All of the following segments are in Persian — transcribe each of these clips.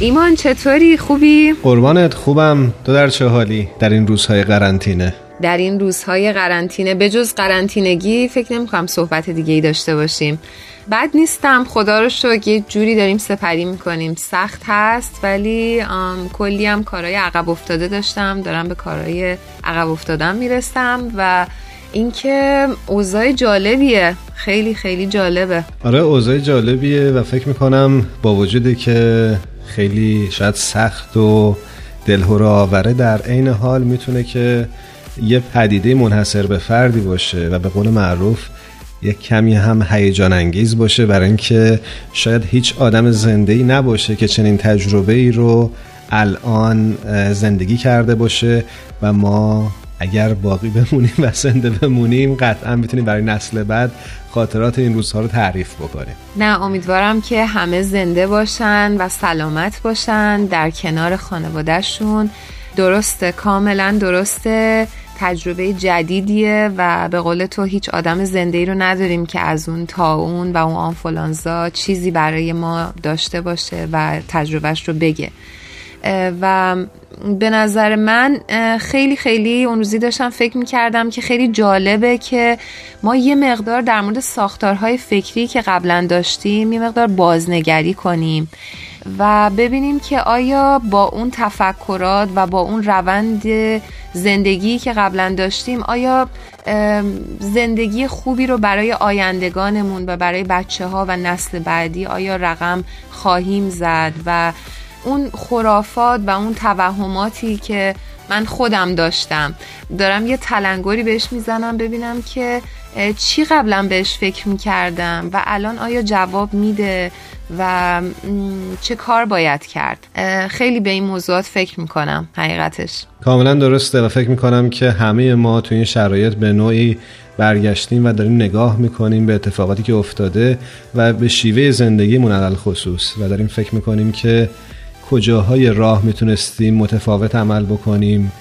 ایمان چطوری؟ خوبی؟ قربانت خوبم. تو در چه حالی در این روزهای قرنطینه؟ در این روزهای قرنطینه به جز قرنطینگی فکر نمی کنم صحبت دیگه ای داشته باشیم. بد نیستم خدا رو شکر یه جوری داریم سپری می‌کنیم. سخت هست ولی کلی هم کارهای عقب افتاده داشتم. دارم به کارهای عقب افتادم می‌رسم و اینکه اوضاع جالبیه. خیلی خیلی جالبه. آره اوضاع جالبیه و فکر می‌کنم با وجودی که خیلی شاید سخت و دلهور آوره در عین حال می‌تونه که یه پدیده منحصر به فردی باشه و به قول معروف یک کمی هم هیجان انگیز باشه برای اینکه شاید هیچ آدم زنده ای نباشه که چنین تجربه ای رو الان زندگی کرده باشه و ما اگر باقی بمونیم و زنده بمونیم قطعا می‌تونیم برای نسل بعد خاطرات این روزها رو تعریف بکنیم نه امیدوارم که همه زنده باشن و سلامت باشن در کنار خانوادهشون. درسته کاملا درسته. تجربه جدیدیه و به قول تو هیچ آدم زنده ای رو نداریم که از اون تا اون و اون آنفولانزا چیزی برای ما داشته باشه و تجربهش رو بگه. و به نظر من خیلی خیلی اون روزی داشتم فکر می‌کردم که خیلی جالبه که ما یه مقدار در مورد ساختارهای فکری که قبلا داشتیم یه مقدار بازنگری کنیم و ببینیم که آیا با اون تفکرات و با اون روند زندگی که قبلا داشتیم آیا زندگی خوبی رو برای آیندگانمون و برای بچه ها و نسل بعدی آیا رقم خواهیم زد و اون خرافات و اون توهماتی که من خودم داشتم. دارم یه تلنگری بهش می‌زنم ببینم که چی قبلا بهش فکر می‌کردم و الان آیا جواب میده و چه کار باید کرد. خیلی به این موضوعات فکر می‌کنم حقیقتش. کاملا درسته و فکر می‌کنم که همه ما تو این شرایط به نوعی برگشتیم و داریم نگاه می‌کنیم به اتفاقاتی که افتاده و به شیوه زندگیمون علل خصوص و داریم فکر می‌کنیم که کجاهای راه می‌تونستیم متفاوت عمل بکنیم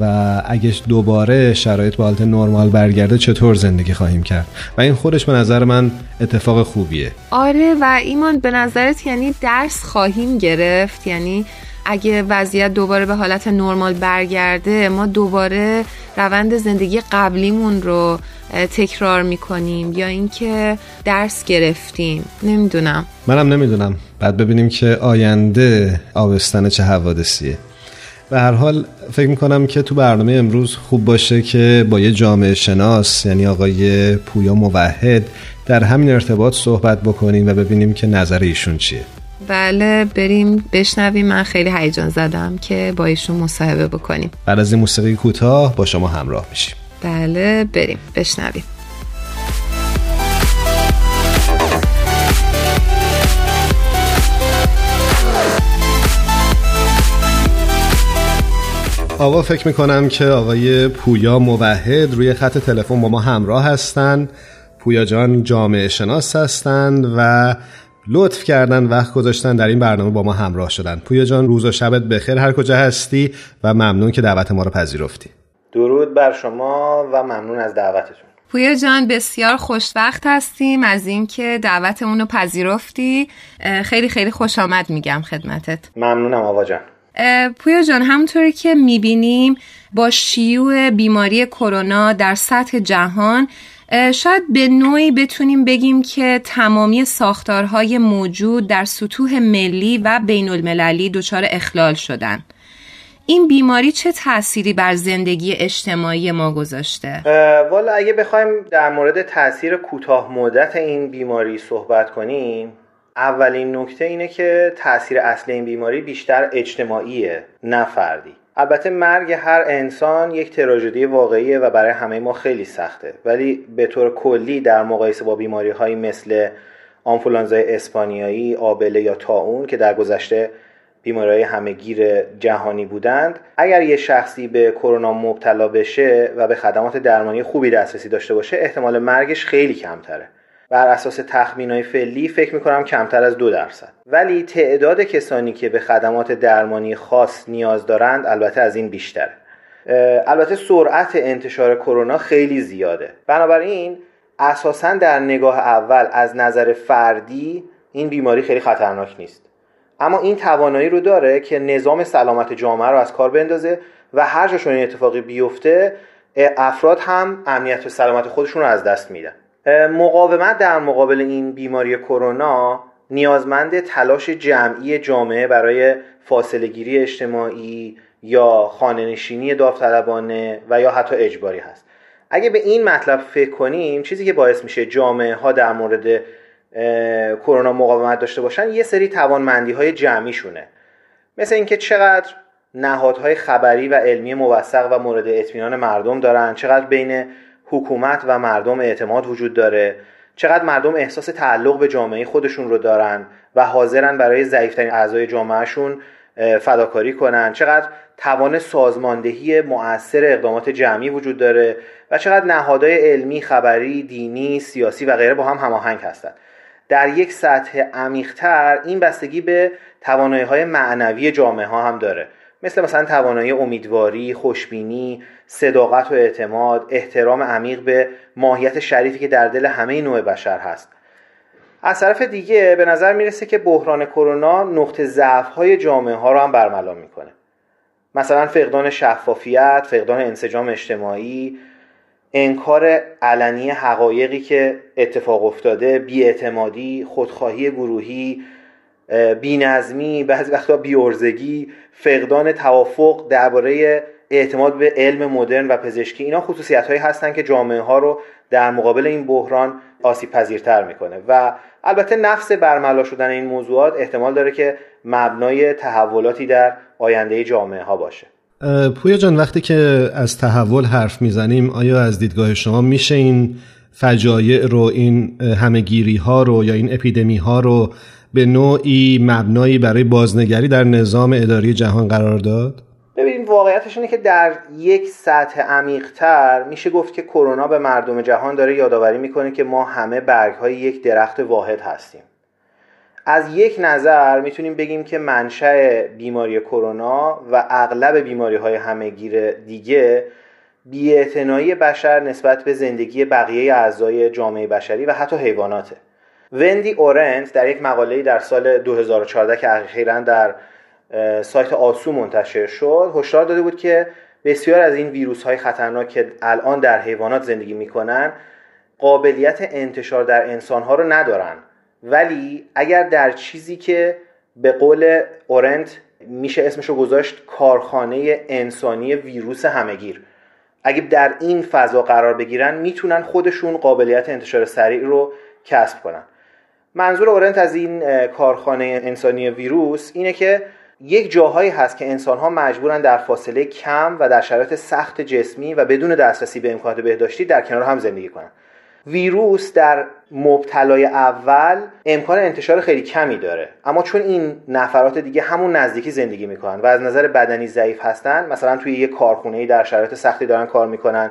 و اگه دوباره شرایط به حالت نرمال برگرده چطور زندگی خواهیم کرد؟ و این خودش به نظر من اتفاق خوبیه. آره و ایمان به نظرت یعنی درس خواهیم گرفت؟ یعنی اگه وضعیت دوباره به حالت نرمال برگرده ما دوباره روند زندگی قبلیمون رو تکرار می‌کنیم یا اینکه درس گرفتیم؟ نمی‌دونم. منم نمی‌دونم. بعد ببینیم که آینده آبستن چه حوادثیه. به هر حال فکر می‌کنم که تو برنامه امروز خوب باشه که با یه جامعه شناس یعنی آقای پویا موحد در همین ارتباط صحبت بکنیم و ببینیم که نظر ایشون چیه. بله بریم بشنویم. من خیلی هیجان زدم که با ایشون مصاحبه بکنیم. بعد از این موسیقی کوتاه با شما همراه میشیم. بله بریم. بشنویم. آقا فکر می‌کنم که آقای پویا موحد روی خط تلفن با ما همراه هستند پویا جان جامعه شناس هستند و لطف کردن وقت گذاشتن در این برنامه با ما همراه شدن. پویا جان روز و شبت بخیر. هر کجا هستی و ممنون که دعوت ما رو پذیرفتی. درود بر شما و ممنون از دعوتتون. پویا جان بسیار خوشوقت هستیم از اینکه دعوتمون رو پذیرفتی. خیلی خیلی خوش آمد میگم خدمتت. ممنونم آقا جان. پویا جان همونطوری که می‌بینیم با شیوع بیماری کرونا در سطح جهان شاید به نوعی بتونیم بگیم که تمامی ساختارهای موجود در سطوح ملی و بین المللی دچار اخلال شدن این بیماری چه تأثیری بر زندگی اجتماعی ما گذاشته؟ والا اگه بخوایم در مورد تاثیر کوتاه مدت این بیماری صحبت کنیم اولین نکته اینه که تاثیر اصلی این بیماری بیشتر اجتماعیه نه فردی. البته مرگ هر انسان یک تراژدی واقعیه و برای همه ما خیلی سخته. ولی به طور کلی در مقایسه با بیماری هایی مثل آنفولانزای اسپانیایی، آبله یا تاون که در گذشته بیماری همهگیر جهانی بودند اگر یه شخصی به کرونا مبتلا بشه و به خدمات درمانی خوبی دسترسی داشته باشه احتمال مرگش خیلی کمتره. بر اساس تخمین های فعلی فکر می‌کنم کمتر از دو درصد. ولی تعداد کسانی که به خدمات درمانی خاص نیاز دارند البته از این بیشتره. البته سرعت انتشار کرونا خیلی زیاده. بنابراین اساسا در نگاه اول از نظر فردی این بیماری خیلی خطرناک نیست. اما این توانایی رو داره که نظام سلامت جامعه رو از کار بندازه و هر جاشون این اتفاقی بیفته افراد هم امنیت و سلامت خودشون رو از دست میدن. مقاومت در مقابل این بیماری کرونا نیازمند تلاش جمعی جامعه برای فاصله گیری اجتماعی یا خانه نشینی داوطلبانه و یا حتی اجباری هست. اگه به این مطلب فکر کنیم چیزی که باعث میشه جامعه ها در مورد کرونا مقاومت داشته باشن یه سری توانمندی های جمعی شونه مثل اینکه چقدر نهادهای خبری و علمی موثق و مورد اطمینان مردم دارن چقدر بین حکومت و مردم اعتماد وجود داره. چقدر مردم احساس تعلق به جامعه خودشون رو دارن و حاضرن برای ضعیفترین اعضای جامعهشون فداکاری کنن. چقدر توان سازماندهی مؤثر اقدامات جمعی وجود داره و چقدر نهادهای علمی خبری دینی سیاسی و غیره با هم هماهنگ هستند در یک سطح عمیقتر این بستگی به توانایی های معنوی جامعه ها هم داره. مثل مثلا توانایی امیدواری، خوشبینی، صداقت و اعتماد، احترام عمیق به ماهیت شریفی که در دل همه نوع بشر هست. از طرف دیگه به نظر می‌رسه که بحران کرونا نقطه ضعف های جامعه ها رو هم برملا می‌کنه. مثلا فقدان شفافیت، فقدان انسجام اجتماعی، انکار علنی حقایقی که اتفاق افتاده، بیاعتمادی، خودخواهی گروهی، بینظمی بعضی وقتا بیورزگی فقدان توافق درباره اعتماد به علم مدرن و پزشکی اینا خصوصیت هایی هستن که جامعه ها رو در مقابل این بحران آسیب پذیرتر می‌کنه. و البته نفس برملا شدن این موضوعات احتمال داره که مبنای تحولاتی در آینده جامعه ها باشه پویا جان وقتی که از تحول حرف می‌زنیم آیا از دیدگاه شما میشه این فجایع رو این همهگیری ها رو یا این اپیدمی ها رو به نوعی مبنایی برای بازنگری در نظام اداری جهان قرار داد؟ ببینید واقعیتش اینه که در یک سطح عمیقتر میشه گفت که کرونا به مردم جهان داره یادآوری می‌کنه که ما همه برگ های یک درخت واحد هستیم از یک نظر می‌تونیم بگیم که منشأ بیماری کرونا و اغلب بیماری های همهگیر دیگه بیاعتنایی بشر نسبت به زندگی بقیه اعضای جامعه بشری و حتی حیواناته وندی اورنت در یک مقاله در سال 2014 که اخیرا در سایت آسو منتشر شد هشدار داده بود که بسیار از این ویروس های خطرناک که الان در حیوانات زندگی می‌کنن قابلیت انتشار در انسان ها رو ندارن. ولی اگر در چیزی که به قول اورنت میشه اسمش رو گذاشت کارخانه انسانی ویروس همگیر اگه در این فضا قرار بگیرن می‌تونن خودشون قابلیت انتشار سریع رو کسب کنن. منظور اورنت از این کارخانه انسانی ویروس اینه که یک جاهایی هست که انسان ها مجبورن در فاصله کم و در شرایط سخت جسمی و بدون دسترسی به امکانات بهداشتی در کنار هم زندگی کنن. ویروس در مبتلای اول امکان انتشار خیلی کمی داره. اما چون این نفرات دیگه همون نزدیکی زندگی می‌کنن و از نظر بدنی ضعیف هستن مثلا توی یک کارخونه در شرایط سختی دارن کار می‌کنن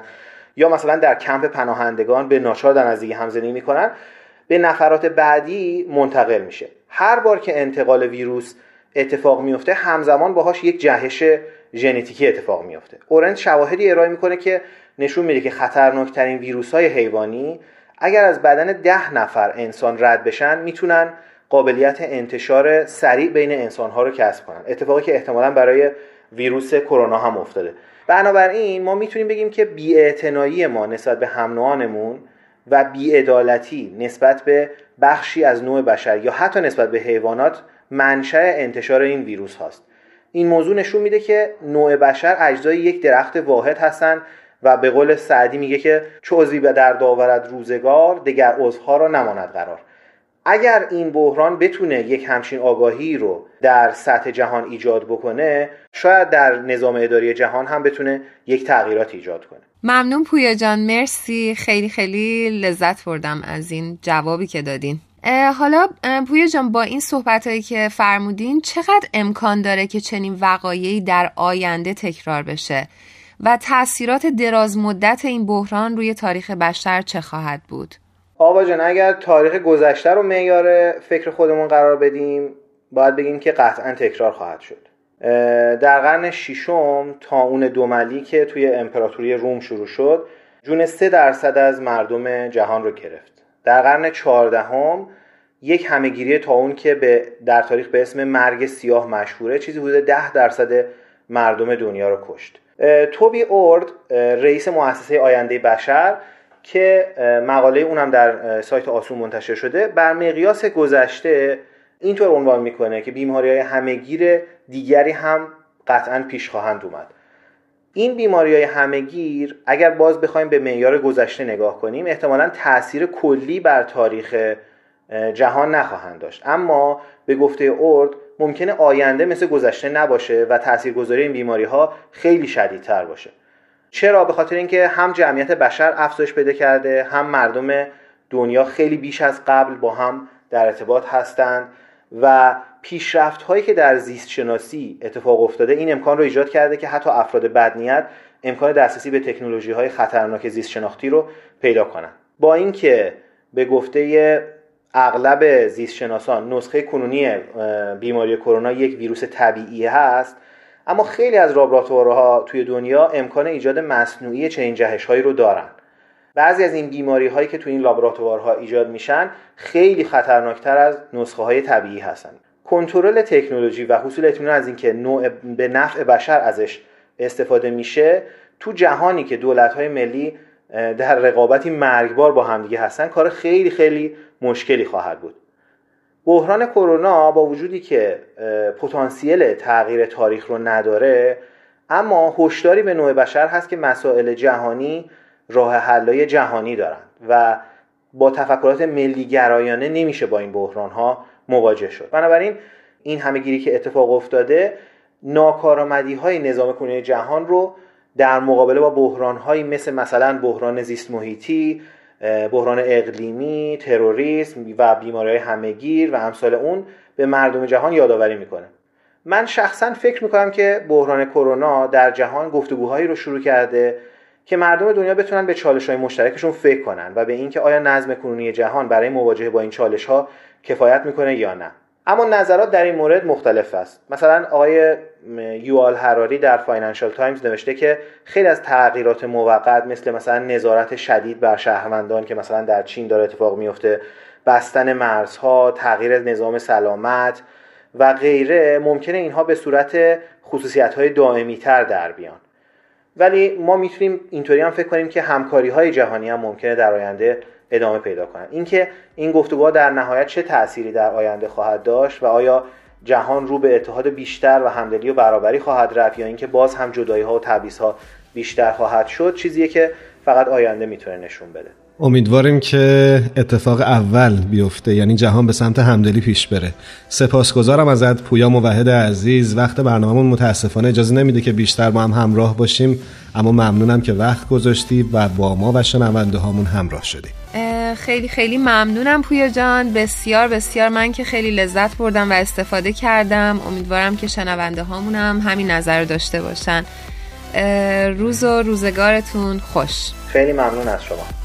یا مثلا در کمپ پناهندگان به ناچار در نزدیکی هم زندگی می‌کنن به نفرات بعدی منتقل میشه. هر بار که انتقال ویروس اتفاق میفته همزمان باهاش یک جهش ژنتیکی اتفاق میفته. اورنت شواهدی ارائه می‌کنه که نشون میده که خطرناکترین ویروس های حیوانی اگر از بدن ده نفر انسان رد بشن می‌تونن قابلیت انتشار سریع بین انسان ها رو کسب کنن. اتفاقی که احتمالا برای ویروس کرونا هم افتاده. بنابراین ما می‌تونیم بگیم که بیاعتنایی ما نسبت به هم و بیعدالتی نسبت به بخشی از نوع بشر یا حتی نسبت به حیوانات منشأ انتشار این ویروس هاست. این موضوع نشون میده که نوع بشر اجزای یک درخت واحد هستند و به قول سعدی میگه که چوزی به در داورد روزگار دگر عضوها را نماند قرار. اگر این بحران بتونه یک همچین آگاهی رو در سطح جهان ایجاد بکنه شاید در نظام اداری جهان هم بتونه یک تغییرات ایجاد کنه. ممنون پویا جان مرسی. خیلی خیلی لذت بردم از این جوابی که دادین. حالا پویا جان با این صحبت هایی که فرمودین چقدر امکان داره که چنین وقایعی در آینده تکرار بشه؟ و تاثیرات دراز مدت این بحران روی تاریخ بشر چه خواهد بود؟ آقا جان اگر تاریخ گذشته رو معیار فکر خودمون قرار بدیم باید بگیم که قطعا تکرار خواهد شد. در قرن ششم تا اون دوملی که توی امپراتوری روم شروع شد جون سه درصد از مردم جهان رو گرفت. در قرن چهاردهم یک همهگیری تا اون که به در تاریخ به اسم مرگ سیاه مشهوره چیزی حدود ده درصد مردم دنیا رو کشت. توبی اورد رئیس مؤسسه آینده بشر که مقاله اونم در سایت آسون منتشر شده بر مقیاس گذشته اینطور عنوان می‌کنه که بیماری های همهگیر دیگری هم قطعا پیش خواهند اومد. این بیماری های همهگیر اگر باز بخوایم به معیار گذشته نگاه کنیم احتمالا تاثیر کلی بر تاریخ جهان نخواهند داشت. اما به گفته اورد ممکنه آینده مثل گذشته نباشه و تاثیرگذاری این بیماری ها خیلی شدیدتر باشه. چرا؟ به خاطر اینکه هم جمعیت بشر افزایش پیدا کرده هم مردم دنیا خیلی بیش از قبل با هم در ارتباط هستند و پیشرفت هایی که در زیست شناسی اتفاق افتاده این امکان رو ایجاد کرده که حتی افراد بدنیت امکان دسترسی به تکنولوژی های خطرناک زیست شناختی رو پیدا کنند با اینکه به گفته اغلب زیست شناسان نسخه کنونی بیماری کرونا یک ویروس طبیعی هست اما خیلی از لابراتوارها توی دنیا امکان ایجاد مصنوعی چنین جهش هایی رو دارن. بعضی از این بیماری هایی که توی این لابراتوارها ایجاد میشن خیلی خطرناکتر از نسخه های طبیعی هستن. کنترل تکنولوژی و حصول اطمینان از اینکه نوع به نفع بشر ازش استفاده میشه تو جهانی که دولت های ملی در رقابتی مرگبار با همدیگه هستن کار خیلی خیلی مشکلی خواهد بود. بحران کرونا با وجودی که پتانسیل تغییر تاریخ رو نداره اما هشداری به نوع بشر هست که مسائل جهانی راه حلای جهانی دارند و با تفکرات ملی گرایانه نمیشه با این بحران ها مواجه شد. بنابراین این همه گیری که اتفاق افتاده ناکارآمدی های نظام کنونی جهان رو در مقابله با بحران هایی مثل مثلا بحران زیست محیطی بحران اقلیمی، تروریسم و بیماری های همهگیر و امثال اون به مردم جهان یادآوری می‌کنه. من شخصا فکر می‌کنم که بحران کرونا در جهان گفتگوهایی رو شروع کرده که مردم دنیا بتونن به چالش های مشترکشون فکر کنن و به اینکه آیا نظم کنونی جهان برای مواجهه با این چالش ها کفایت می‌کنه یا نه. اما نظرات در این مورد مختلف است. مثلا آقای یوال هراری در فاینانشال تایمز نوشته که خیلی از تغییرات موقت مثل مثلا نظارت شدید بر شهروندان که مثلا در چین داره اتفاق میفته بستن مرزها تغییر نظام سلامت و غیره ممکنه اینها به صورت خصوصیت های دائمی تر در بیان. ولی ما می‌تونیم اینطوری هم فکر کنیم که همکاری های جهانی هم ممکنه در آینده ادامه پیدا کنند اینکه این گفتگوها در نهایت چه تأثیری در آینده خواهد داشت و آیا جهان رو به اتحاد بیشتر و همدلی و برابری خواهد رفت یا اینکه باز هم جدایی ها و تبعیض ها بیشتر خواهد شد چیزیه که فقط آینده می‌تونه نشون بده. امیدواریم که اتفاق اول بیفته یعنی جهان به سمت همدلی پیش بره. سپاسگزارم ازت پویا موحد عزیز. وقت برنامهمون متاسفانه اجازه نمیده که بیشتر با هم همراه باشیم اما ممنونم که وقت گذاشتی و با ما و شنونده هامون همراه شدی. خیلی خیلی ممنونم پویا جان. بسیار بسیار من که خیلی لذت بردم و استفاده کردم. امیدوارم که شنونده هامونم همین نظر داشته باشن. روز و روزگارتون خوش. خیلی ممنون از شما.